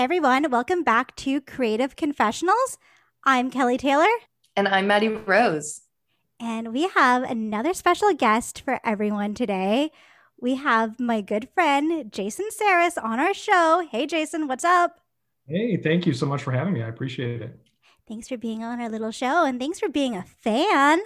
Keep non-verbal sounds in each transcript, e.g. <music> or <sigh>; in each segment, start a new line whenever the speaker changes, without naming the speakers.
Hey everyone, welcome back to Creative Confessionals. I'm Kelly Taylor.
And I'm Maddie Rose.
And we have another special guest for everyone today. We have my good friend Jason Sarris on our show. Hey Jason, what's up?
Hey, thank you so much for having me. I appreciate it.
Thanks for being on our little show and thanks for being a fan.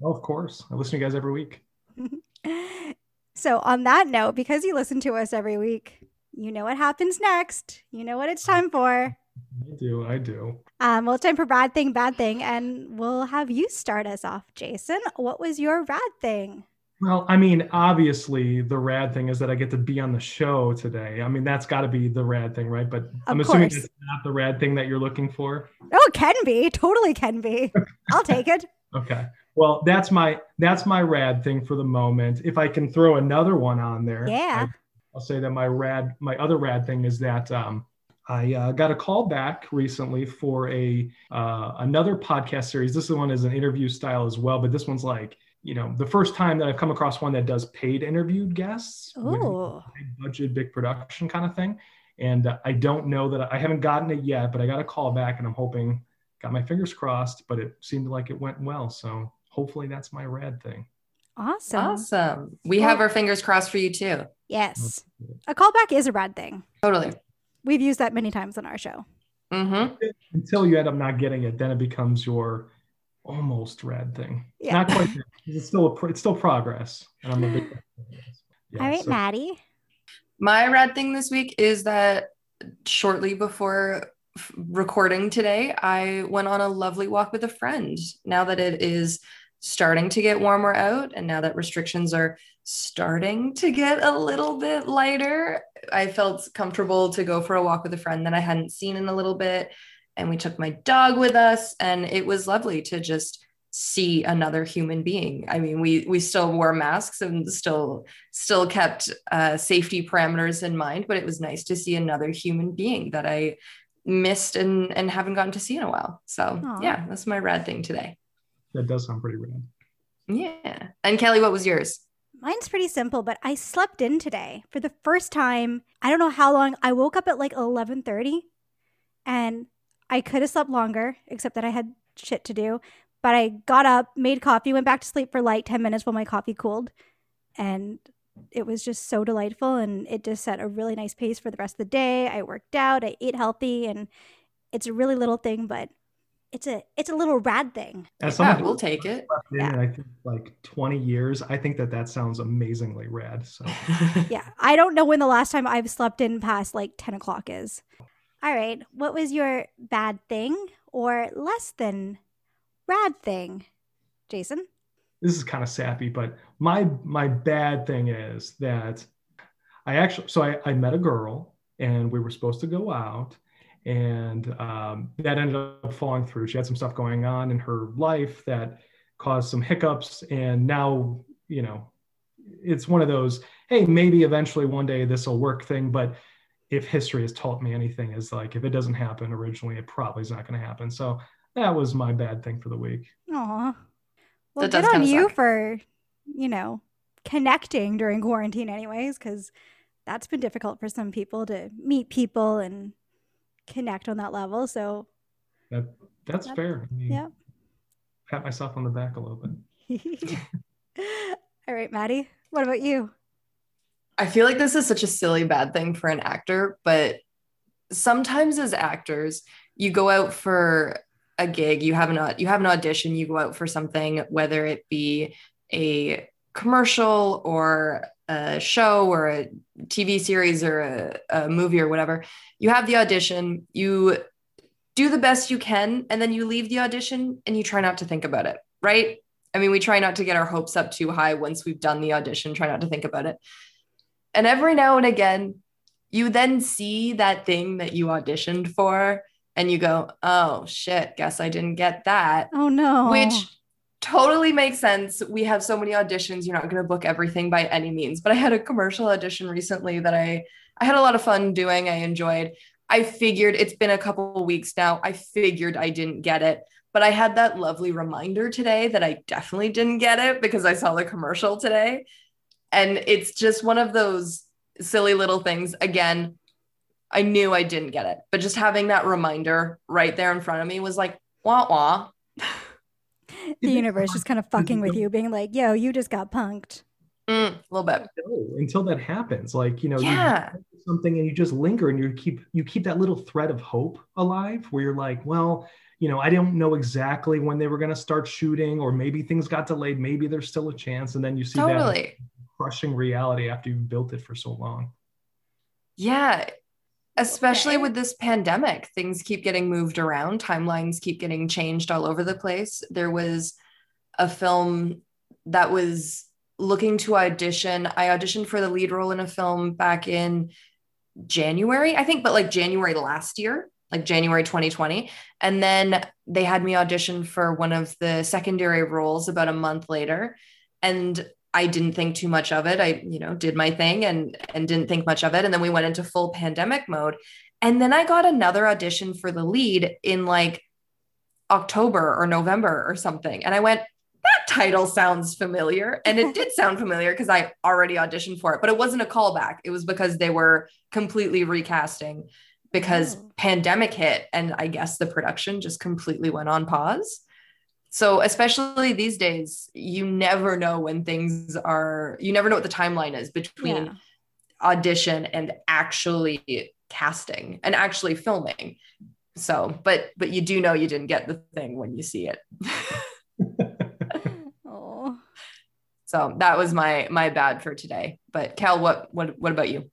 Oh, of course. I listen to you guys every week. <laughs>
so, on that note, because you listen to us every week, you know what happens next. You know what it's time for.
I do. I do.
Um, well, it's time for bad thing, bad thing, and we'll have you start us off, Jason. What was your rad thing?
Well, I mean, obviously, the rad thing is that I get to be on the show today. I mean, that's got to be the rad thing, right? But of I'm assuming it's not the rad thing that you're looking for.
Oh, it can be. Totally can be. <laughs> I'll take it.
okay. Well, that's my that's my rad thing for the moment. If I can throw another one on there,
yeah. I,
will say that my rad my other rad thing is that um, I uh, got a call back recently for a uh, another podcast series. This one is an interview style as well, but this one's like you know the first time that I've come across one that does paid interviewed guests,
oh,
big budget, big production kind of thing. And uh, I don't know that I haven't gotten it yet, but I got a call back, and I'm hoping, got my fingers crossed. But it seemed like it went well, so hopefully that's my rad thing.
Awesome.
Awesome. We have our fingers crossed for you too.
Yes. A callback is a rad thing.
Totally.
We've used that many times on our show.
Mm-hmm.
Until you end up not getting it, then it becomes your almost rad thing. Yeah. Not quite. It's still a, it's still progress, and I'm a big.
Yeah, <gasps> All right, so. Maddie.
My rad thing this week is that shortly before recording today, I went on a lovely walk with a friend. Now that it is starting to get warmer out, and now that restrictions are starting to get a little bit lighter, I felt comfortable to go for a walk with a friend that I hadn't seen in a little bit. And we took my dog with us, and it was lovely to just see another human being. I mean, we we still wore masks and still still kept uh, safety parameters in mind, but it was nice to see another human being that I missed and and haven't gotten to see in a while. So Aww. yeah, that's my rad thing today.
That does sound pretty rad.
Yeah. And Kelly, what was yours?
Mine's pretty simple, but I slept in today for the first time. I don't know how long. I woke up at like 11:30 and I could have slept longer except that I had shit to do. But I got up, made coffee, went back to sleep for like 10 minutes while my coffee cooled. And it was just so delightful and it just set a really nice pace for the rest of the day. I worked out, I ate healthy, and it's a really little thing, but it's a it's a little rad thing.
As someone yeah, we'll take it.
Yeah. I think like 20 years. I think that that sounds amazingly rad. So <laughs>
yeah, I don't know when the last time I've slept in past like 10 o'clock is. All right, what was your bad thing or less than rad thing, Jason?
this is kind of sappy, but my my bad thing is that I actually so I, I met a girl and we were supposed to go out and um, that ended up falling through. She had some stuff going on in her life that caused some hiccups, and now you know it's one of those hey maybe eventually one day this will work thing, but if history has taught me anything is like if it doesn't happen originally, it probably is not going to happen. So that was my bad thing for the week.
Aw. Well, good on you suck. for, you know, connecting during quarantine, anyways, because that's been difficult for some people to meet people and connect on that level. So
that, that's, that's fair.
I mean, yeah.
Pat myself on the back a little
bit. <laughs> All right, Maddie, what about you?
I feel like this is such a silly bad thing for an actor, but sometimes as actors, you go out for a gig, you have an you have an audition, you go out for something, whether it be a commercial or a show or a TV series or a, a movie or whatever, you have the audition, you do the best you can, and then you leave the audition and you try not to think about it, right? I mean, we try not to get our hopes up too high once we've done the audition, try not to think about it. And every now and again, you then see that thing that you auditioned for and you go, oh shit, guess I didn't get that.
Oh no.
Which totally makes sense. We have so many auditions. You're not going to book everything by any means. But I had a commercial audition recently that I I had a lot of fun doing. I enjoyed. I figured it's been a couple weeks now. I figured I didn't get it. But I had that lovely reminder today that I definitely didn't get it because I saw the commercial today. And it's just one of those silly little things. Again, I knew I didn't get it. But just having that reminder right there in front of me was like, wah wah. <laughs>
the universe just kind of fucking with you, being like, yo, you just got punked.
Mm, a little bit.
Until that happens. Like, you know,
yeah.
you something and you just linger and you keep you keep that little thread of hope alive where you're like, well, you know, I don't know exactly when they were going to start shooting, or maybe things got delayed. Maybe there's still a chance. And then you see totally. that crushing reality after you've built it for so long.
Yeah. Especially okay. with this pandemic, things keep getting moved around, timelines keep getting changed all over the place. There was a film that was looking to audition. I auditioned for the lead role in a film back in January, I think, but like January last year like January 2020. And then they had me audition for one of the secondary roles about a month later. And I didn't think too much of it. I, you know, did my thing and and didn't think much of it. And then we went into full pandemic mode. And then I got another audition for the lead in like October or November or something. And I went, that title sounds familiar. And it did sound <laughs> familiar because I already auditioned for it, but it wasn't a callback. It was because they were completely recasting because oh. pandemic hit and I guess the production just completely went on pause. So especially these days, you never know when things are you never know what the timeline is between yeah. audition and actually casting and actually filming. So, but but you do know you didn't get the thing when you see it. <laughs> oh. So that was my my bad for today. But Cal, what what what about you?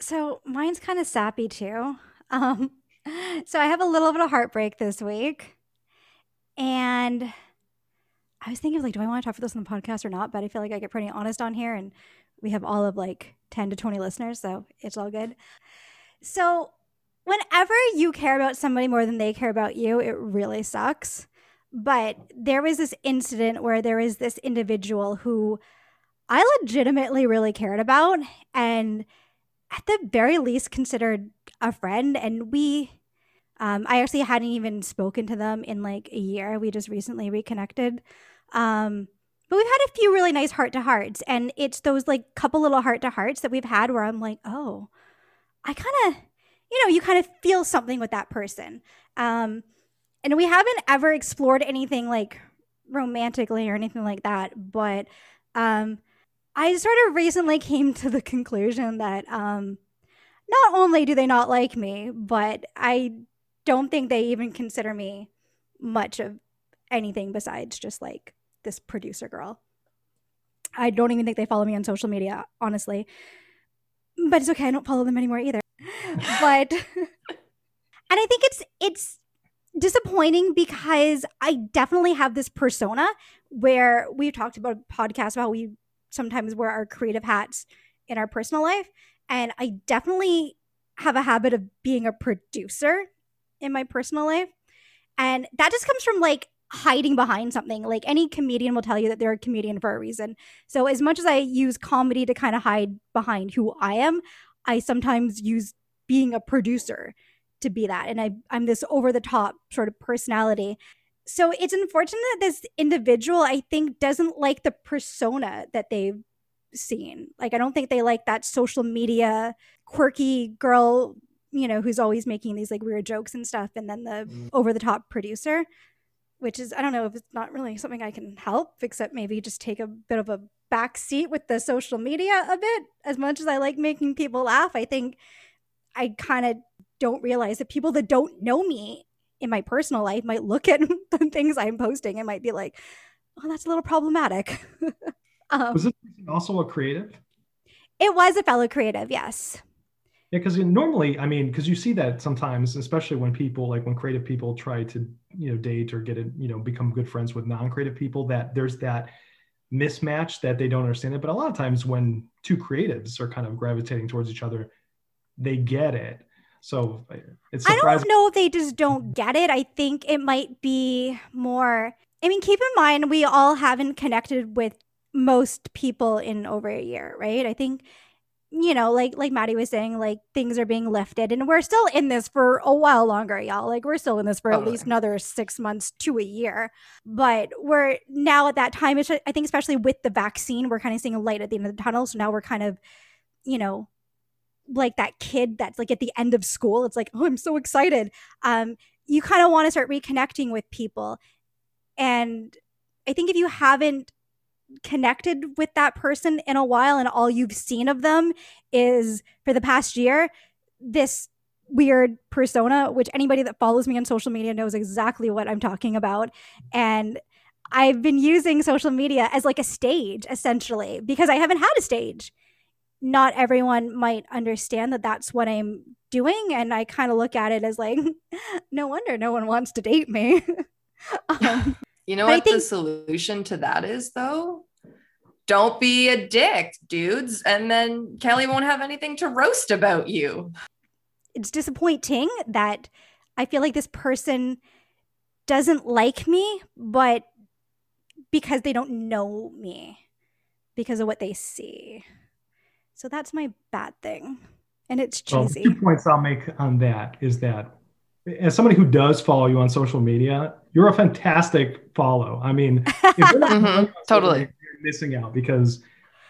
So mine's kind of sappy too. Um, <laughs> so I have a little bit of heartbreak this week. And I was thinking, like, do I want to talk for this on the podcast or not? But I feel like I get pretty honest on here, and we have all of like 10 to 20 listeners, so it's all good. So, whenever you care about somebody more than they care about you, it really sucks. But there was this incident where there was this individual who I legitimately really cared about, and at the very least considered a friend and we um, i actually hadn't even spoken to them in like a year. We just recently reconnected. Um, but we've had a few really nice heart to hearts and it's those like couple little heart to hearts that we've had where i'm like oh i kind of you know you kind of feel something with that person. Um, and we haven't ever explored anything like romantically or anything like that but um, I sort of recently <laughs> came to the conclusion that um, not only do they not like me, but I don't think they even consider me much of anything besides just like this producer girl. I don't even think they follow me on social media, honestly. But it's okay, I don't follow them anymore either. <laughs> but <laughs> and I think it's it's disappointing because I definitely have this persona where we've talked about podcasts about how we sometimes wear our creative hats in our personal life. And I definitely have a habit of being a producer in my personal life. And that just comes from like hiding behind something. Like any comedian will tell you that they're a comedian for a reason. So as much as I use comedy to kind of hide behind who I am, I sometimes use being a producer to be that. And I, I'm this over the top sort of personality so it's unfortunate that this individual i think doesn't like the persona that they've seen like i don't think they like that social media quirky girl you know who's always making these like weird jokes and stuff and then the mm. over the top producer which is i don't know if it's not really something i can help except maybe just take a bit of a back seat with the social media a bit as much as i like making people laugh i think i kind of don't realize that people that don't know me in my personal life might look at <laughs> the things I'm posting and might be like, oh, that's a little problematic. <laughs>
um, was this also a creative?
It was a fellow creative, yes.
Yeah, because normally, I mean, because you see that sometimes, especially when people like when creative people try to, you know, date or get it, you know, become good friends with non-creative people, that there's that mismatch that they don't understand it. But a lot of times when two creatives are kind of gravitating towards each other, they get it. So it's
surprising. I don't know if they just don't get it. I think it might be more. I mean, keep in mind we all haven't connected with most people in over a year, right? I think you know, like like Maddie was saying, like things are being lifted, and we're still in this for a while longer, y'all. Like we're still in this for at least another six months to a year. But we're now at that time. It's, I think, especially with the vaccine, we're kind of seeing a light at the end of the tunnel. So now we're kind of, you know, like that kid that's like at the end of school. It's like, oh, I'm so excited. Um, you kind of want to start reconnecting with people. And I think if you haven't connected with that person in a while and all you've seen of them is for the past year, this weird persona, which anybody that follows me on social media knows exactly what I'm talking about. And I've been using social media as like a stage essentially because I haven't had a stage. Not everyone might understand that that's what I'm doing. And I kind of look at it as like, <laughs> no wonder no one wants to date me. <laughs>
um, you know what think- the solution to that is, though? Don't be a dick, dudes. And then Kelly won't have anything to roast about you.
It's disappointing that I feel like this person doesn't like me, but because they don't know me because of what they see. So that's my bad thing. And it's cheesy.
Well, two points I'll make on that is that as somebody who does follow you on social media, you're a fantastic follow. I mean, <laughs>
mm-hmm, totally
you're missing out because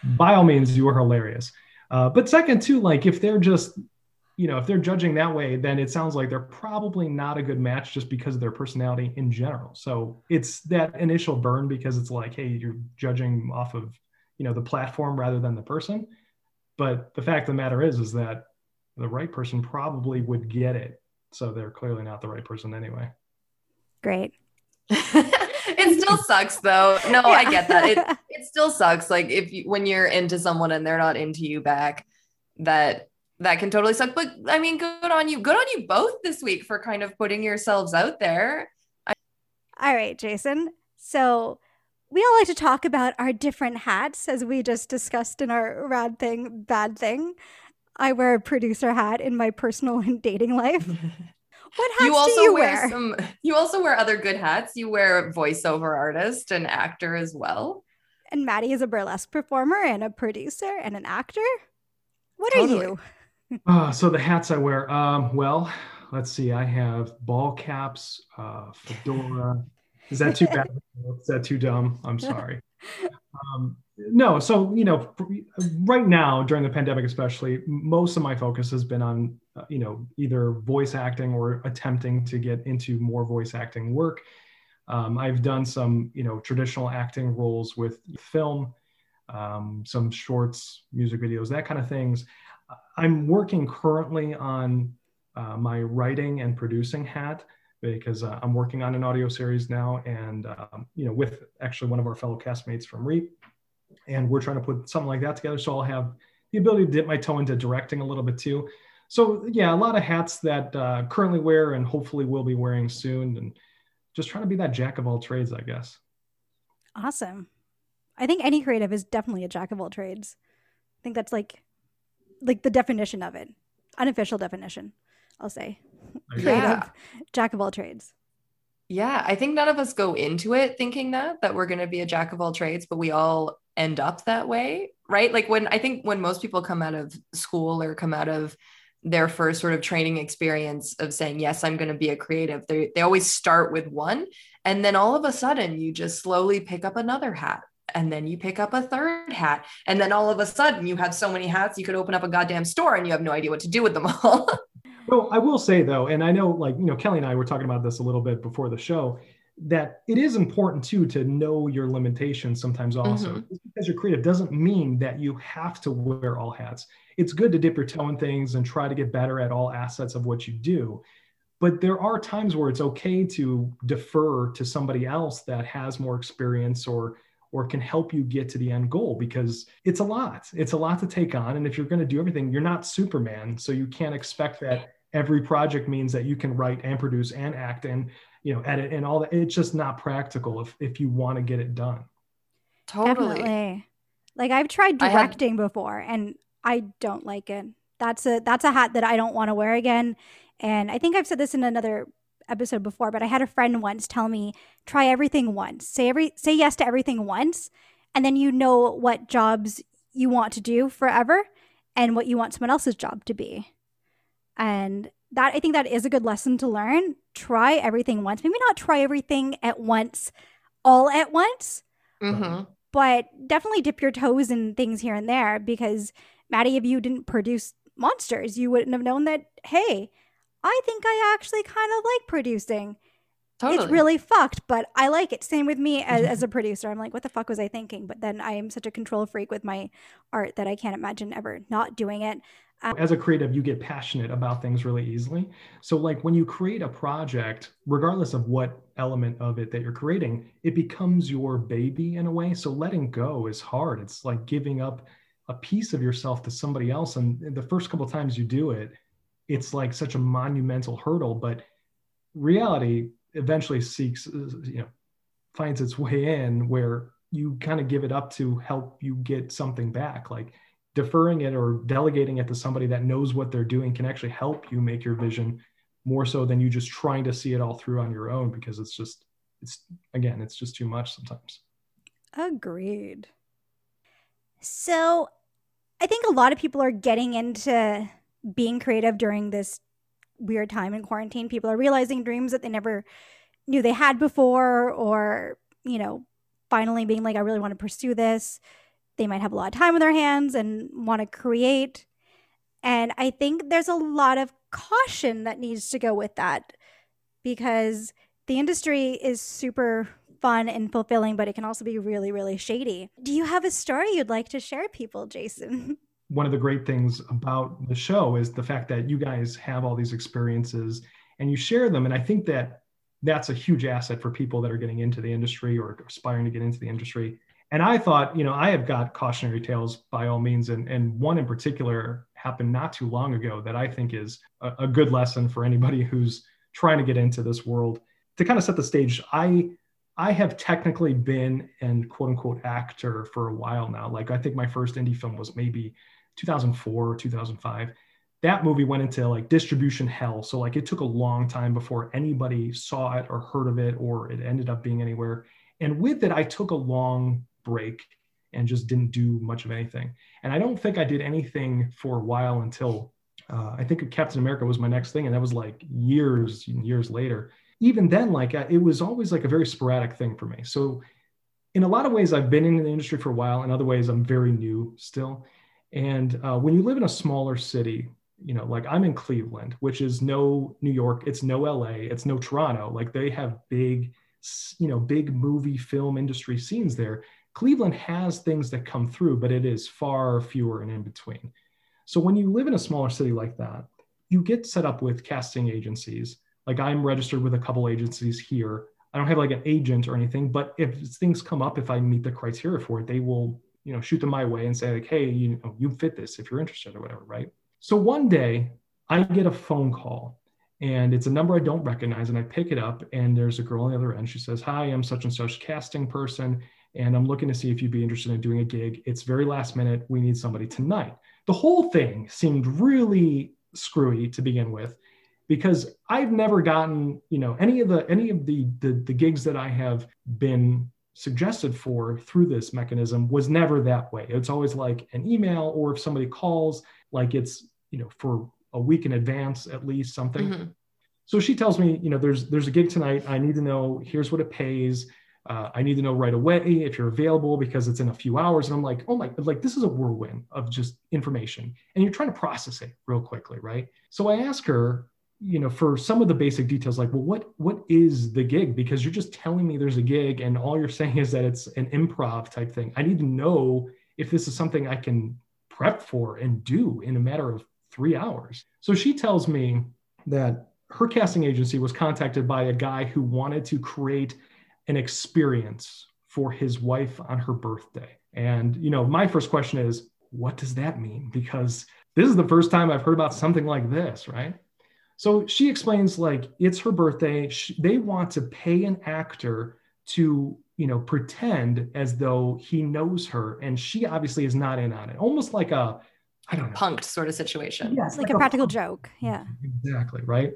by all means you are hilarious. Uh, but second, too, like if they're just you know, if they're judging that way, then it sounds like they're probably not a good match just because of their personality in general. So it's that initial burn because it's like, hey, you're judging off of, you know, the platform rather than the person. But the fact of the matter is, is that the right person probably would get it. So they're clearly not the right person anyway.
Great. <laughs>
it still sucks though. No, yeah. I get that. It it still sucks. Like if you when you're into someone and they're not into you back, that that can totally suck. But I mean, good on you. Good on you both this week for kind of putting yourselves out there. I-
all right, Jason. So we all like to talk about our different hats as we just discussed in our rad thing, bad thing. I wear a producer hat in my personal and <laughs> dating life. <laughs> What hats you also do you wear? wear? Some,
you also wear other good hats. You wear voiceover artist and actor as well.
And Maddie is a burlesque performer and a producer and an actor. What totally. are you? <laughs>
uh, so the hats I wear, um, well, let's see. I have ball caps, uh, fedora. Is that too bad? Is that too dumb? I'm sorry. Um, no, so you know, right now during the pandemic, especially, most of my focus has been on uh, you know either voice acting or attempting to get into more voice acting work. Um, I've done some you know traditional acting roles with film, um, some shorts, music videos, that kind of things. I'm working currently on uh, my writing and producing hat because uh, I'm working on an audio series now, and um, you know, with actually one of our fellow castmates from REAP, and we're trying to put something like that together. So I'll have the ability to dip my toe into directing a little bit too. So yeah, a lot of hats that uh, currently wear and hopefully will be wearing soon, and just trying to be that jack of all trades, I guess.
Awesome. I think any creative is definitely a jack of all trades. I think that's like like the definition of it, unofficial definition, I'll say. <laughs>
Yeah.
jack of all trades.
Yeah, I think none of us go into it thinking that that we're going to be a jack of all trades, but we all end up that way, right? Like when I think when most people come out of school or come out of their first sort of training experience of saying yes i'm going to be a creative they, they always start with one and then all of a sudden you just slowly pick up another hat and then you pick up a third hat and then all of a sudden you have so many hats you could open up a goddamn store and you have no idea what to do with them all <laughs>
well i will say though and i know like you know kelly and i were talking about this a little bit before the show that it is important too to know your limitations sometimes also mm-hmm. Because you're creative doesn't mean that you have to wear all hats it's good to dip your toe in things and try to get better at all assets of what you do but there are times where it's okay to defer to somebody else that has more experience or or can help you get to the end goal because it's a lot. It's a lot to take on. And if you're going to do everything, you're not Superman. So you can't expect that every project means that you can write and produce and act and you know edit and all that. It's just not practical if if you want to get it done.
Totally.
Definitely. Like I've tried directing had- before and I don't like it. That's a that's a hat that I don't want to wear again. And I think I've said this in another episode before, but I had a friend once tell me try everything once. Say every say yes to everything once, and then you know what jobs you want to do forever and what you want someone else's job to be. And that I think that is a good lesson to learn. Try everything once. Maybe not try everything at once, all at once.
Mm-hmm.
But definitely dip your toes in things here and there because Maddie, if you didn't produce monsters. You wouldn't have known that, hey, I think I actually kind of like producing.
Totally.
It's really fucked, but I like it. Same with me as, <laughs> as a producer. I'm like, what the fuck was I thinking? But then I am such a control freak with my art that I can't imagine ever not doing it.
As a creative, you get passionate about things really easily. So, like when you create a project, regardless of what element of it that you're creating, it becomes your baby in a way. So, letting go is hard. It's like giving up a piece of yourself to somebody else. And the first couple times you do it, it's like such a monumental hurdle. But reality eventually seeks, uh, you know, finds its way in where you kind of give it up to help you get something back. Like, deferring it or delegating it to somebody that knows what they're doing can actually help you make your vision more so than you just trying to see it all through on your own because it's just it's again it's just too much sometimes.
Agreed. So i think a lot of people are getting into being creative during this weird time in quarantine. People are realizing dreams that they never knew they had before or you know finally being like i really want to pursue this they might have a lot of time on their hands and want to create. And I think there's a lot of caution that needs to go with that because the industry is super fun and fulfilling, but it can also be really, really shady. Do you have a story you'd like to share, people, Jason? <laughs>
One of the great things about the show is the fact that you guys have all these experiences and you share them. And I think that that's a huge asset for people that are getting into the industry or aspiring to get into the industry and I thought, you know, I have got cautionary tales by all means, and and one in particular happened not too long ago that I think is a, a good lesson for anybody who's trying to get into this world. To kind of set the stage, I I have technically been an quote unquote actor for a while now. Like I think my first indie film was maybe 2004 or 2005. That movie went into like distribution hell. So like it took a long time before anybody saw it or heard of it or it ended up being anywhere. And with it, I took a long break and just didn't do much of anything. And I don't think I did anything for a while until uh, I think Captain America was my next thing, and that was like years and years later. Even then, like uh, it was always like a very sporadic thing for me. So, in a lot of ways, I've been in the industry for a while. In other ways, I'm very new still. And uh, when you live in a smaller city, you know, like I'm in Cleveland, which is no New York, it's no LA, it's no Toronto. Like they have big, you know, big movie film industry scenes there Cleveland has things that come through, but it is far fewer and in between. So when you live in a smaller city like that, you get set up with casting agencies. Like I'm registered with a couple agencies here. I don't have like an agent or anything, but if things come up, if I meet the criteria for it, they will, you know, shoot them my way and say like, hey, you know, you fit this if you're interested or whatever, right? So one day I get a phone call and it's a number I don't recognize and I pick it up and there's a girl on the other end. She says, hi, I'm such and such casting person and I'm looking to see if you'd be interested in doing a gig. It's very last minute. We need somebody tonight. The whole thing seemed really screwy to begin with because I've never gotten, you know, any of the any of the the, the gigs that I have been suggested for through this mechanism was never that way. It's always like an email or if somebody calls, like it's, you know, for a week in advance at least something. Mm-hmm. So she tells me, you know, there's there's a gig tonight. I need to know here's what it pays uh, I need to know right away if you're available because it's in a few hours. And I'm like, oh my, like this is a whirlwind of just information. And you're trying to process it real quickly, right? So I ask her, you know, for some of the basic details, like, well, what what is the gig? Because you're just telling me there's a gig and all you're saying is that it's an improv type thing. I need to know if this is something I can prep for and do in a matter of three hours. So she tells me that her casting agency was contacted by a guy who wanted to create an experience for his wife on her birthday. And, you know, my first question is, what does that mean? Because this is the first time I've heard about something like this, right? So she explains, like, it's her birthday. She, they want to pay an actor to, you know, pretend as though he knows her. And she obviously is not in on it, almost like a, I don't know,
punked sort of situation.
Yeah, it's like, like a, a practical joke. Yeah.
Exactly. Right.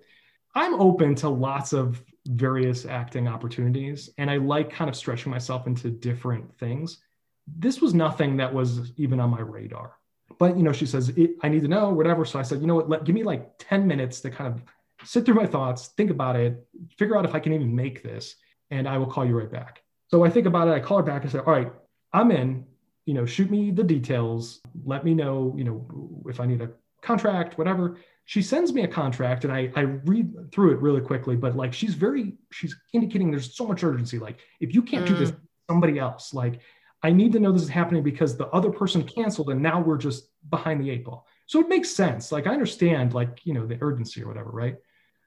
I'm open to lots of various acting opportunities and I like kind of stretching myself into different things. This was nothing that was even on my radar. But you know, she says, I need to know, whatever. So I said, you know what, let, give me like 10 minutes to kind of sit through my thoughts, think about it, figure out if I can even make this, and I will call you right back. So I think about it, I call her back and say, all right, I'm in, you know, shoot me the details, let me know, you know, if I need a contract, whatever. She sends me a contract and I, I read through it really quickly, but like she's very, she's indicating there's so much urgency. Like, if you can't do this,
Mm.
somebody else. Like, I need to know this is happening because the other person canceled and now we're just behind the eight ball. So it makes sense. Like, I understand, like, you know, the urgency or whatever, right?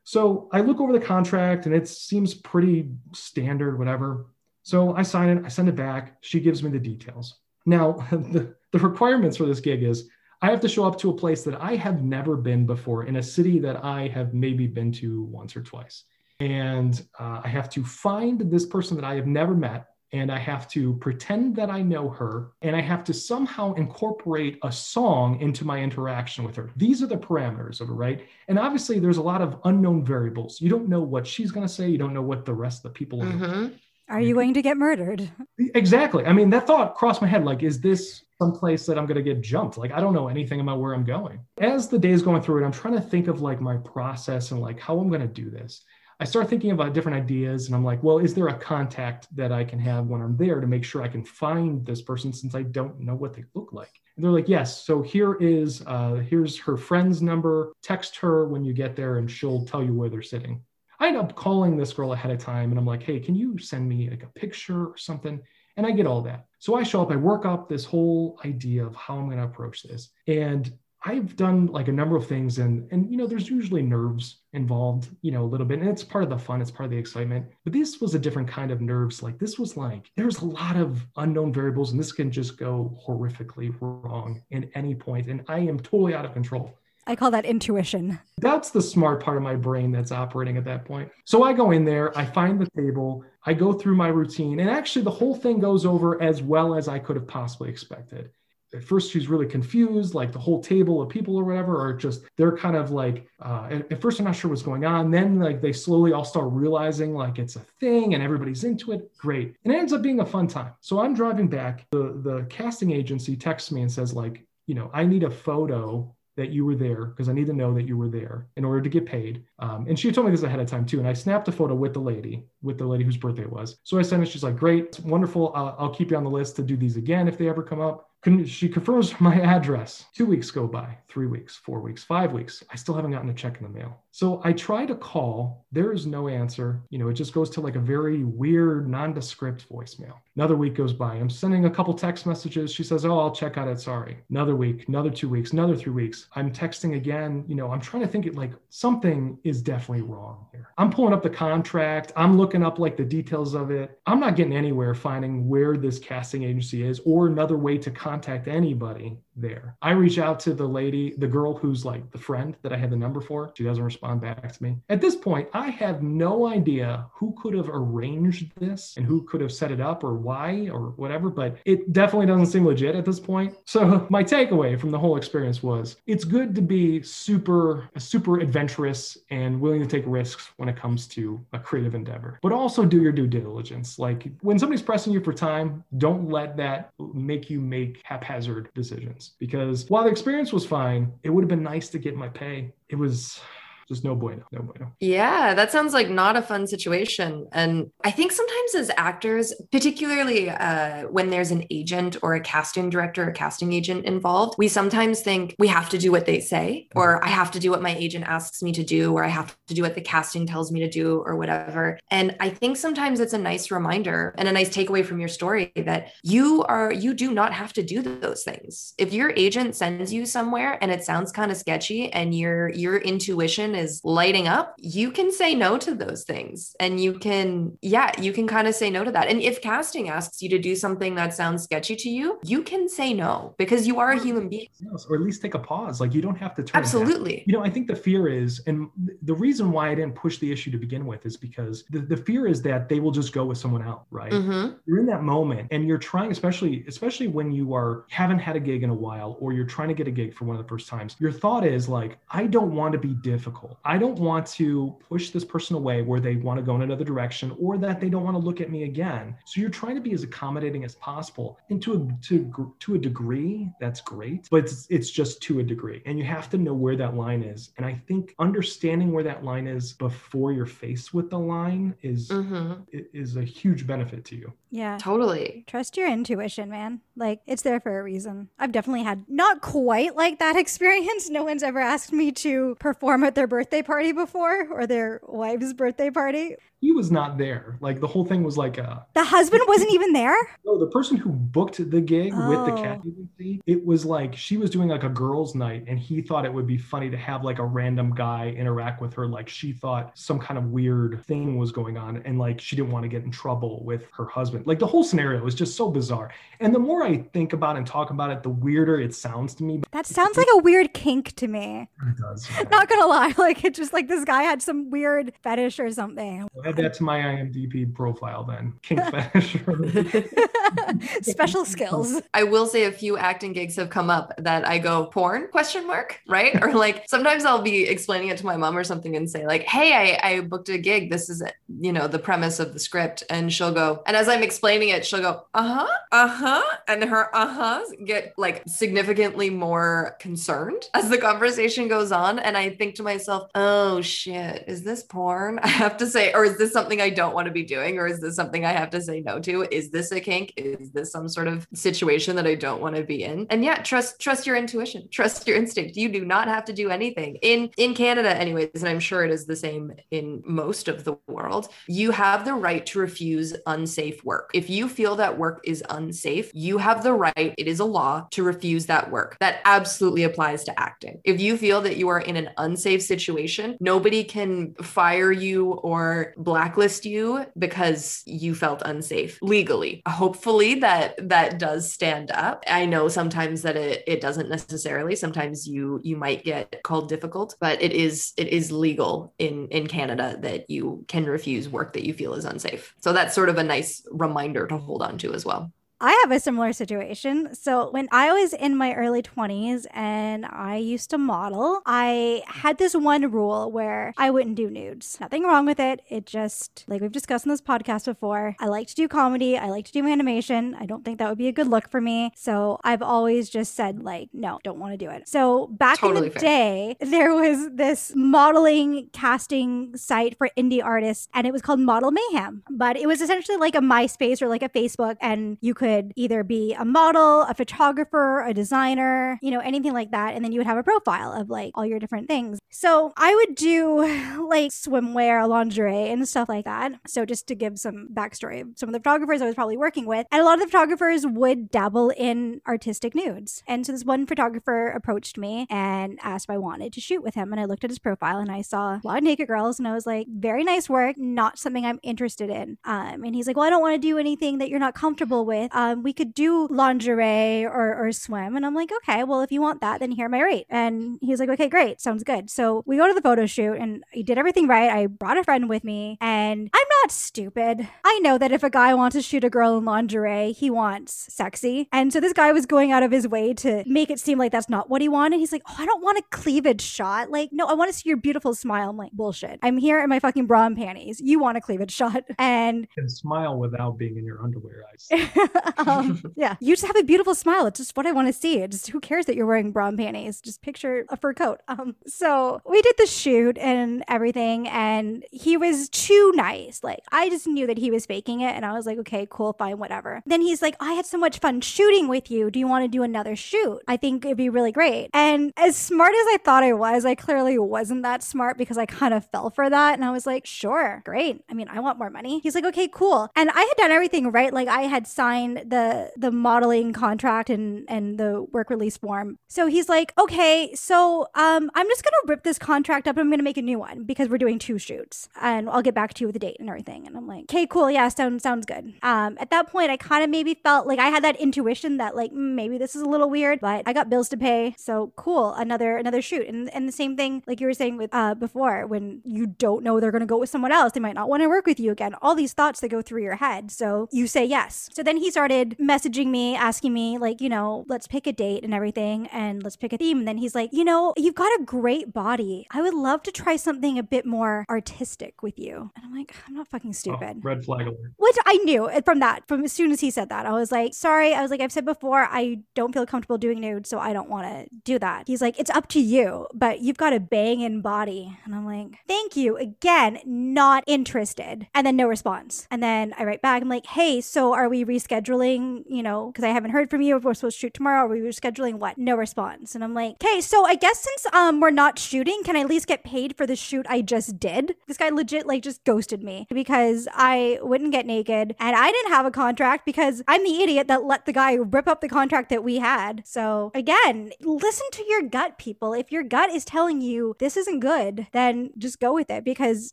So I look over the contract and it seems pretty standard, whatever. So I sign it, I send it back. She gives me the details. Now, <laughs> the, the requirements for this gig is I have to show up to a place that I have never been before in a city that I have maybe been to once or twice. And uh, I have to find this person that I have never met. And I have to pretend that I know her. And I have to somehow incorporate a song into my interaction with her. These are the parameters of it, right? And obviously, there's a lot of unknown variables. You don't know what she's going to say, you don't know what the rest of the people are gonna
Mhm.
Are you going to get murdered?
Exactly. I mean, that thought crossed my head. Like, is this someplace that I'm going to get jumped? Like, I don't know anything about where I'm going. As the day's going through it, I'm trying to think of like my process and like how I'm going to do this. I start thinking about different ideas and I'm like, well, is there a contact that I can have when I'm there to make sure I can find this person since I don't know what they look like? And they're like, yes. So here is, uh, here's her friend's number. Text her when you get there and she'll tell you where they're sitting. I end up calling this girl ahead of time and I'm like, hey, can you send me like a picture or something? And I get all that. So I show up, I work up this whole idea of how I'm going to approach this. And I've done like a number of things and and you know there's usually nerves involved, you know, a little bit. And it's part of the fun, it's part of the excitement. But this was a different kind of nerves. Like this was like there's a lot of unknown variables and this can just go horrifically wrong at any point. And I am totally out of control.
I call that intuition.
That's the smart part of my brain that's operating at that point. So I go in there, I find the table, I go through my routine, and actually the whole thing goes over as well as I could have possibly expected. At first, she's really confused, like the whole table of people or whatever are just, they're kind of like, uh, at, first, I'm not sure what's going on. Then, like, they slowly all start realizing, like, it's a thing and everybody's into it. Great. And it ends up being a fun time. So I'm driving back. The, the casting agency texts me and says, like, you know, I need a photo that you were there because I need to know that you were there in order to get paid. Um, and she told me this ahead of time too. And I snapped a photo with the lady, with the lady whose birthday it was. So I sent it. She's like, great, wonderful. I'll keep you on the list to do these again if they ever come up. She confirms <laughs> my address. Two weeks go by, three weeks, four weeks, five weeks. I still haven't gotten a check in the mail. So I try to call. There is no answer. You know, it just goes to like a very weird, nondescript voicemail. Another week goes by. I'm sending a couple text messages. She says, Oh, I'll check out it. Sorry. Another week, another two weeks, another three weeks. I'm texting again. You know, I'm trying to think it like something is definitely wrong here. I'm pulling up the contract. I'm looking up like the details of it. I'm not getting anywhere finding where this casting agency is or another way to contact anybody there. I reach out to the lady, the girl who's like the friend that I had the number for. She doesn't respond back to me. At this point, I have no idea who could have arranged this and who could have set it up or why or whatever, but it definitely doesn't seem legit at this point. So <laughs> my takeaway from the whole experience was it's good to be super super adventurous and willing to take risks when it comes to a creative endeavor. But also do your due diligence. Like when somebody's pressing you for time, don't let that make you make haphazard decisions because while the experience was fine, it would have been nice to get my pay. It was just no bueno, no bueno.
Yeah, that sounds like not a fun situation. And I think sometimes as actors, particularly uh, when there's an agent or a casting director or casting agent involved, we sometimes think we have to do what they say, or I have to do what my agent asks me to do, or I have to do what the casting tells me to do, or whatever. And I think sometimes it's a nice reminder and a nice takeaway from your story that you are, you do not have to do those things. If your agent sends you somewhere and it sounds kind of sketchy and your, your intuition is lighting up, you can say no to those things. And you can, yeah, you can kind of say no to that. And if casting asks you to do something that sounds sketchy to you, you can say no because you are a human being.
Or at least take a pause. Like you don't have to turn. it down.
Absolutely.
You know, I think the fear is, and the reason why I didn't push the issue to begin with is because the, the fear is that they will just go with someone else, right?
Mhm.
You're in that moment and you're trying, especially, especially when you are haven't had a gig in a while or you're trying to get a gig for one of the first times. Your thought is like, I don't want to be difficult. Reciprocal. I don't want to push this person away where they want to go in another direction or that they don't want to look at me again. So you're trying to be as accommodating as possible. And to a, to, to a degree, that's great, but it's, it's just to a degree. And you have to know where that line is. And I think understanding where that line is before you're faced with the line is,
Mhm.
is a huge benefit to you.
Yeah.
Totally.
Trust your intuition, man. Like it's there for a reason. I've definitely had not quite like that <laughs> experience. No one's ever asked me to perform at their birthday party before or their wife's birthday party.
He was not there. Like the whole thing was like a,
The husband <laughs> wasn't even there.
No, the person who booked the gig with the
Oh.
cat agency, it was like she was doing like a girls' night, and he thought it would be funny to have like a random guy interact with her. Like she thought some kind of weird thing was going on, and like she didn't want to get in trouble with her husband. Like the whole scenario was just so bizarre. And the more I think about and talk about it, the weirder it sounds to me.
That sounds like a weird kink to me.
It does. <laughs>
Not gonna lie, <laughs> like it's just like this guy had some weird fetish or something.
I'll add that to my IMDb profile then. Kink <laughs> fetish. <laughs> <laughs>
Special skills.
I will say a few acting gigs have come up that I go porn? question mark right? Or like sometimes I'll be explaining it to my mom or something and say like hey I, I booked a gig. This is you know the premise of the script. And she'll go and as I'm explaining it she'll go uh-huh uh-huh. And her uh-huhs get like significantly more concerned as the conversation goes on. And I think to myself oh shit. Is this porn? I have to say or is this something I don't want to be doing or is this something I have to say no to? Is this a kink? Is this some sort of situation that I don't want to be in? And yeah trust trust your intuition <laughs> trust your instinct. You do not have to do anything. In in Canada anyways and I'm sure it is the same in most of the world you have the right to refuse unsafe work. If you feel that work is unsafe you have the right it is a law to refuse that work. That absolutely applies to acting. If you feel that you are in an unsafe situation nobody can fire you or blacklist you because you felt unsafe legally. Hopefully that that does stand up. I know sometimes that it, it doesn't necessarily. Sometimes you you might get called difficult but it is it is legal in in canada that you can refuse work that you feel is unsafe. So that's sort of a nice reminder to hold on to as well
I have a similar situation. So, when I was in my early 20s and I used to model, I had this one rule where I wouldn't do nudes. Nothing wrong with it. It just, like we've discussed in this podcast before, I like to do comedy. I like to do animation. I don't think that would be a good look for me. So, I've always just said, like, no, don't want to do it. So, back
Totally
in the
fair.
day, <laughs> there was this modeling casting site for indie artists and it was called Model Mayhem. But it was essentially like a MySpace or like a Facebook, and you could either be a model, a photographer, a designer, you know, anything like that. And then you would have a profile of like all your different things. So I would do <laughs> like swimwear, lingerie, and stuff like that. So just to give some backstory, of some of the photographers I was probably working with, and a lot of the photographers would dabble in artistic nudes. And so this one photographer approached me and asked if I wanted to shoot with him. And I looked at his profile and I saw a lot of naked girls, and I was like, very nice work, not something I'm interested in. Um, and he's like, well, I don't want to do anything that you're not comfortable with. Um, we could do lingerie or, or swim. And I'm like, okay, well, if you want that, then here my rate. And he's like, okay, great, sounds good. So we go to the photo shoot and I did everything right. I brought a friend with me, and I'm not stupid. I know that if a guy wants to shoot a girl in lingerie, he wants sexy. And so this guy was going out of his way to make it seem like that's not what he wanted. He's like, oh, I don't want a cleavage shot. Like, no, I want to see your beautiful smile. I'm like, bullshit. I'm here in my fucking bra and panties. You want a cleavage shot. <laughs> And
and smile without being in your underwear. I <laughs> <laughs>
um, yeah, you just have a beautiful smile. It's just what I want to see. It's just who cares that you're wearing bra and panties? Just picture a fur coat. Um, so we did the shoot and everything, and he was too nice. Like I just knew that he was faking it, and I was like, okay, cool, fine, whatever. Then he's like, I had so much fun shooting with you. Do you want to do another shoot? I think it'd be really great. And as smart as I thought I was, I clearly wasn't that smart because I kind of fell for that, and I was like, sure, great. I mean, I want more money. He's like, okay, cool. And I had done everything right. Like I had signed the the modeling contract and and the work release form. So he's like, okay, so um, I'm just gonna rip this contract up and I'm gonna make a new one because we're doing two shoots, and I'll get back to you with the date and everything. And I'm like, okay, cool, yeah, sounds sounds good. Um, at that point, I kind of maybe felt like I had that intuition that like mm, maybe this is a little weird, but I got bills to pay, so cool, another another shoot. And and the same thing like you were saying with uh before when you don't know they're gonna go with someone else, they might not want to work with you again. All these thoughts that go through your head, so you say yes. So then he started started messaging me, asking me, like, you know, let's pick a date and everything, and let's pick a theme. And then he's like, you know, you've got a great body. I would love to try something a bit more artistic with you. And I'm like, I'm not fucking oh, stupid.
Oh, red flag alert.
Which I knew eh, from that, from as soon as he said that. I was like, sorry. I was like, I've said before, I don't feel comfortable doing nude, so I don't want to do that. He's like, it's up to you, but you've got a banging body. And I'm like, thank you. Again, not interested. And then no response. And then I write back, I'm like, hey, so are we rescheduling, you know, because I haven't heard from you. We're supposed to shoot tomorrow. Are we rescheduling what? No response. And I'm like, okay, so I guess since um we're not shooting, can I at least get paid for the shoot I just did? This guy legit like just ghosted me because I wouldn't get naked and I didn't have a contract because I'm the idiot that let the guy rip up the contract that we had. So again, listen to your gut, people. If your gut is telling you this isn't good, then just go with it because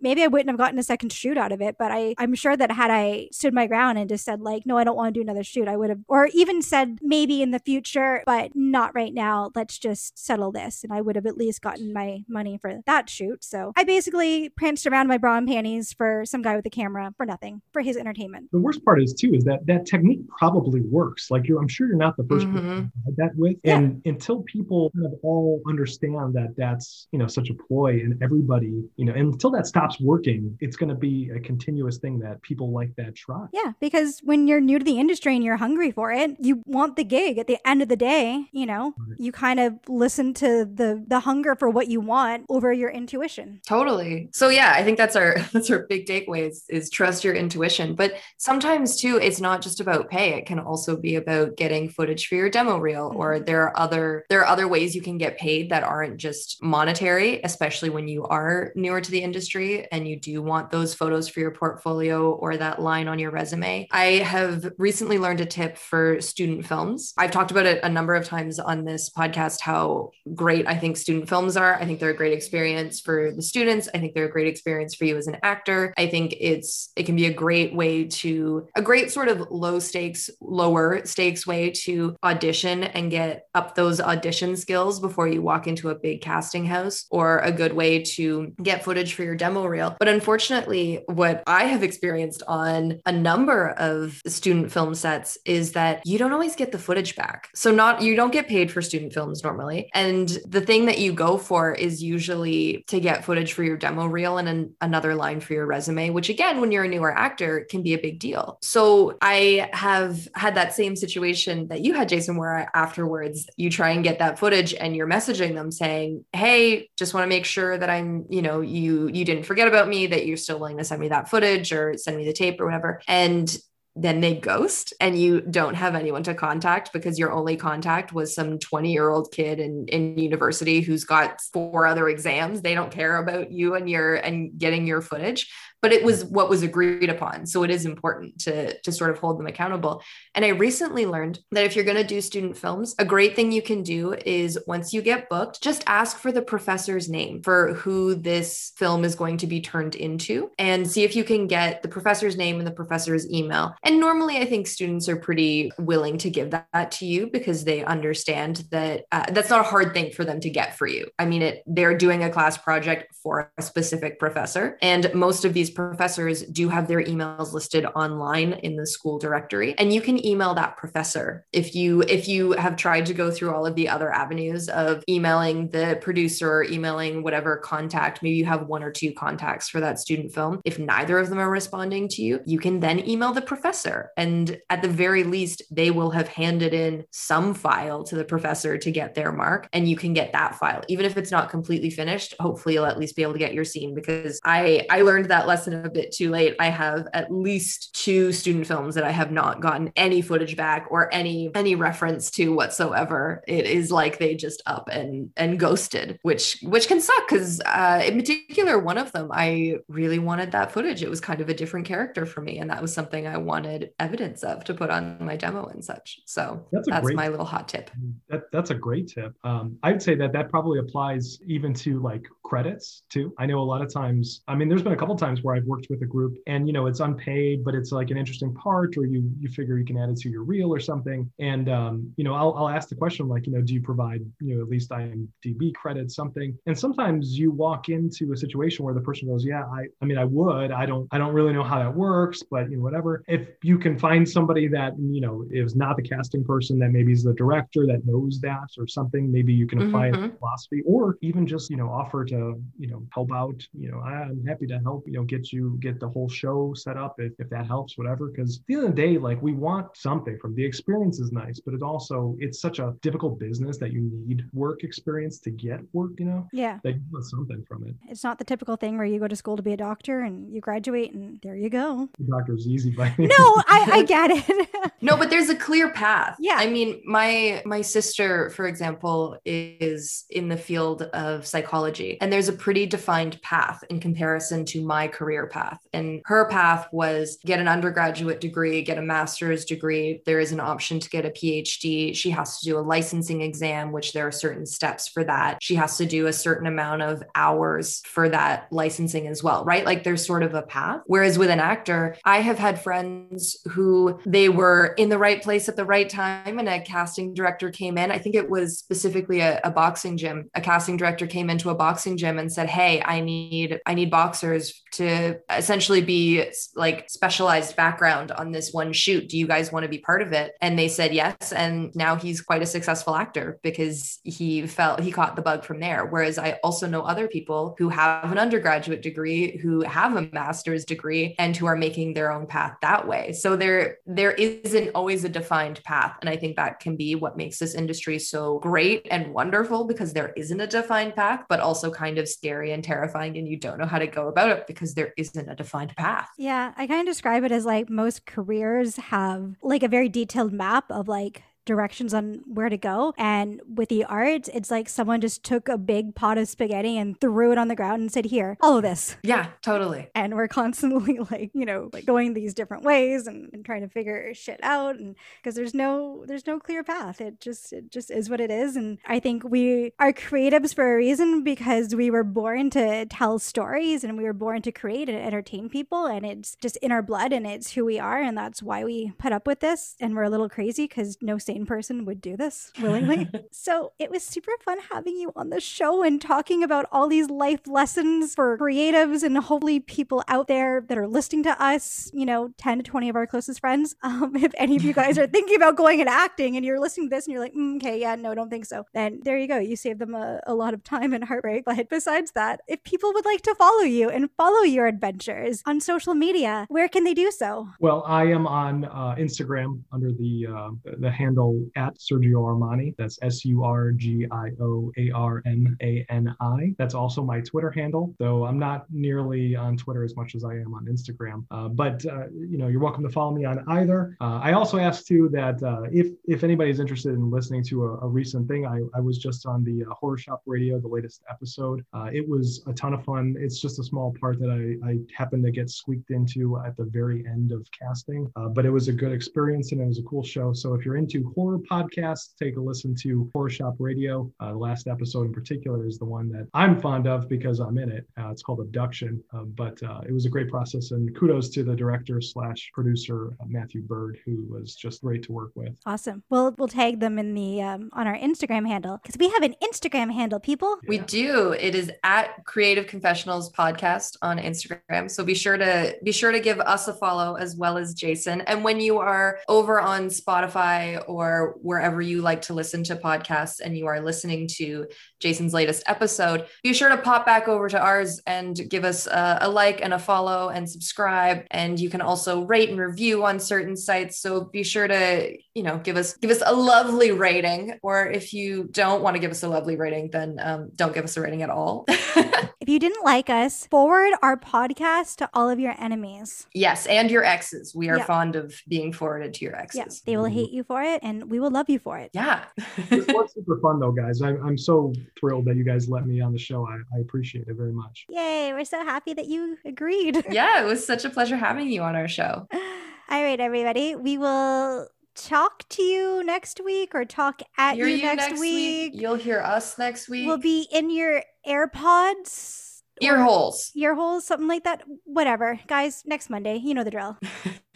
maybe I wouldn't have gotten a second shoot out of it. But I, I'm sure that had I stood my ground and just said like, no, I don't want to do another shoot, I would have, or even said maybe in the future, but not right now. Let's just settle this. And I would have at least gotten my money for that shoot. So I basically pranced around my bra and panties for some guy with a camera for nothing, for his entertainment.
The worst part is too is that that technique probably works. Like you're, I'm sure you're not the 1st
Mhm.
person to have that with.
Yeah.
And until people kind of all understand that that's you know such a ploy, and everybody you know until that stops working, it's going to be a continuous thing that people like that try.
Yeah, because when you're new to the industry and you're hungry for it, you want the gig at the end of the day, you know. You kind of listen to the the hunger for what you want over your intuition.
Totally. So yeah, I think that's our <laughs> that's our big takeaway is, is trust your intuition. But sometimes too, it's not just about pay. It can also be about getting footage for your demo reel, or mm-hmm. there are other there are other ways you can get paid that aren't just monetary, especially when you are newer to the industry and you do want those photos for your portfolio or that line on your resume. I have recently learned a tip for student films. I've talked about it a number of times on this podcast how great I think student films are. I think they're a great experience for the students. I think they're a great experience for you as an actor. I think it's it can be a great way to a great sort of low stakes, lower stakes way to audition and get up those audition skills before you walk into a big casting house or a good way to get footage for your demo reel. But unfortunately, what I have experienced on a number of student film sets is that you don't always get the footage back. So not you don't get paid for student films normally. And the thing that you go for is usually to get footage for your demo reel and an, another line for your resume, which again, when you're a newer actor, can be a big deal. So I have had that same situation that you had, Jason, where afterwards you try and get that footage and you're messaging them saying, Hey, just want to make sure that I'm, you know, you you didn't forget about me, that you're still willing to send me that footage or send me the tape or whatever. And then they ghost and you don't have anyone to contact because your only contact was some 20 year old kid in, in university who's got four other exams. They don't care about you and your and getting your footage but it was what was agreed upon. So it is important to to sort of hold them accountable. And i recently learned that if you're going to do student films a great thing you can do is once you get booked just ask for the professor's name for who this film is going to be turned into and see if you can get the professor's name and the professor's email. And normally i think students are pretty willing to give that, to you because they understand that uh, that's not a hard thing for them to get for you. I mean it they're doing a class project for a specific professor and most of these professors do have their emails listed online in the school directory. And you can email that professor if you if you have tried to go through all of the other avenues of emailing the producer emailing whatever contact maybe you have one or two contacts for that student film. If neither of them are responding to you you can then email the professor. And at the very least they will have handed in some file to the professor to get their mark and you can get that file. Even if it's not completely finished hopefully you'll at least be able to get your scene because i i learned that lesson a bit too late i have at least two student films that i have not gotten any footage back or any any reference to whatsoever it is like they just up and and ghosted which which can suck because uh in particular one of them i really wanted that footage it was kind of a different character for me and that was something i wanted evidence of to put on my demo and such so
That's
that's,
great-
my little hot tip
That, that's a great tip. Um, I'd say that that probably applies even to like credits too. I know a lot of times, I mean, there's been a couple times where I've worked with a group and you know it's unpaid, but it's like an interesting part, or you you figure you can add it to your reel or something. And um, you know, I'll I'll ask the question like, you know, do you provide you know at least IMDb credit, something? And sometimes you walk into a situation where the person goes, yeah, I I mean I would, I don't I don't really know how that works, but you know whatever. If you can find somebody that you know is not the casting person, that maybe is the director that knows that or something, maybe you can apply mm-hmm. a philosophy, or even just you know offer to you know help out. You know, I'm happy to help. You know, get you get the whole show set up if, if that helps, whatever. Because at the end of the day, like we want something from the experience is nice, but it's also it's such a difficult business that you need work experience to get work. You know,
yeah,
that you want something from it.
It's not the typical thing where you go to school to be a doctor and you graduate and there you go.
The doctor's easy, but
no, I, I get it. <laughs>
no, but there's a clear path.
Yeah,
I mean, my my sister, for example, is in the field of psychology, and there's a pretty defined path in comparison to my career path. And her path was get an undergraduate degree, get a master's degree. There is an option to get a PhD. She has to do a licensing exam, which there are certain steps for that. She has to do a certain amount of hours for that licensing as well, right? Like there's sort of a path. Whereas with an actor, I have had friends who they were in the right place at the right time and a casting director came in. I think it was specifically a, a boxing gym. A casting director came into a boxing gym and said, Hey, I need, I need boxers to essentially be like specialized background on this one shoot. Do you guys want to be part of it? And they said yes. And now he's quite a successful actor because he felt he caught the bug from there. Whereas I also know other people who have an undergraduate degree, who have a master's degree, and who are making their own path that way. So there, there isn't always a defined path. And I think that can be what makes this industry so great and wonderful because there isn't a defined path, but also kind of scary and terrifying. And you don't know how to go about it because there isn't a defined path.
Yeah, I kind of describe it as like most careers have like a very detailed map of like directions on where to go. And with the art, it's like someone just took a big pot of spaghetti and threw it on the ground and said, Here, all of this.
Yeah, totally.
And we're constantly <laughs> like, you know, like going these different ways and, and trying to figure shit out. And because there's no there's no clear path. It just it just is what it is. And I think we are creatives for a reason because we were born to tell stories and we were born to create and entertain people. And it's just in our blood and it's who we are. And that's why we put up with this. And we're a little crazy because no sane person would do this willingly. <laughs> so it was super fun having you on the show and talking about all these life lessons for creatives and hopefully people out there that are listening to us, you know, 10 to 20 of our closest friends. <laughs> Um, if any of you guys are thinking about going and acting and you're listening to this and you're like, mm, okay, yeah, no, don't think so, then there you go. You save them a, a lot of time and heartbreak. <laughs> But besides that, if people would like to follow you and follow your adventures on social media, where can they do so?
Well, I am on uh, Instagram under the uh, the handle at Sergio Armani. That's S U R G I O A R M A N I. That's also my Twitter handle, though I'm not nearly on Twitter as much as I am on Instagram. Uh, but uh, you know, you're welcome to follow me on either. Uh, I also asked too that uh, if if anybody's interested in listening to a, a recent thing, I, I was just on the uh, Horror Shop Radio, the latest episode. Uh, it was a ton of fun. It's just a small part that I, I happened to get squeaked into at the very end of casting, but it was a good experience and it was a cool show. So if you're into horror podcasts, take a listen to Horror Shop Radio. Uh, the last episode in particular is the one that I'm fond of because I'm in it. Uh, it's called Abduction, uh, but uh, it was a great process. And kudos to the director slash producer uh, Matthew Bird, who was just great to work with.
Awesome. We'll we'll tag them in the um, on our Instagram handle because we have an Instagram handle, people.
We do. It is at Creative Confessionals Podcast on Instagram. So be sure to be sure to give us a follow as well as Jason. And when you are over on Spotify or or wherever you like to listen to podcasts and you are listening to Jason's latest episode, be sure to pop back over to ours and give us a, a, like and a follow and subscribe. And you can also rate and review on certain sites. So be sure to, you know, give us give us a lovely rating. Or if you don't want to give us a lovely rating, then um, don't give us a rating at all. <laughs>
if you didn't like us, forward our podcast to all of your enemies.
Yes, and your exes. We are yeah. fond of being forwarded to your exes.
Yeah, they will hate you for it, and we will love you for it.
Yeah. <laughs>
it was super fun though, guys. I, I'm so thrilled that you guys let me on the show. I, I appreciate it very much.
Yay. We're so happy that you agreed. <laughs>
Yeah, it was such a pleasure having you on our show. <sighs>
All right, everybody. We will talk to you next week or talk at you, you, next, next week.
week. You'll hear us next week.
We'll be in your AirPods
Ear holes.
ear holes, something like that. Whatever. Guys, next Monday, you know the drill.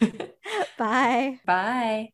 <laughs> <laughs> Bye.
Bye.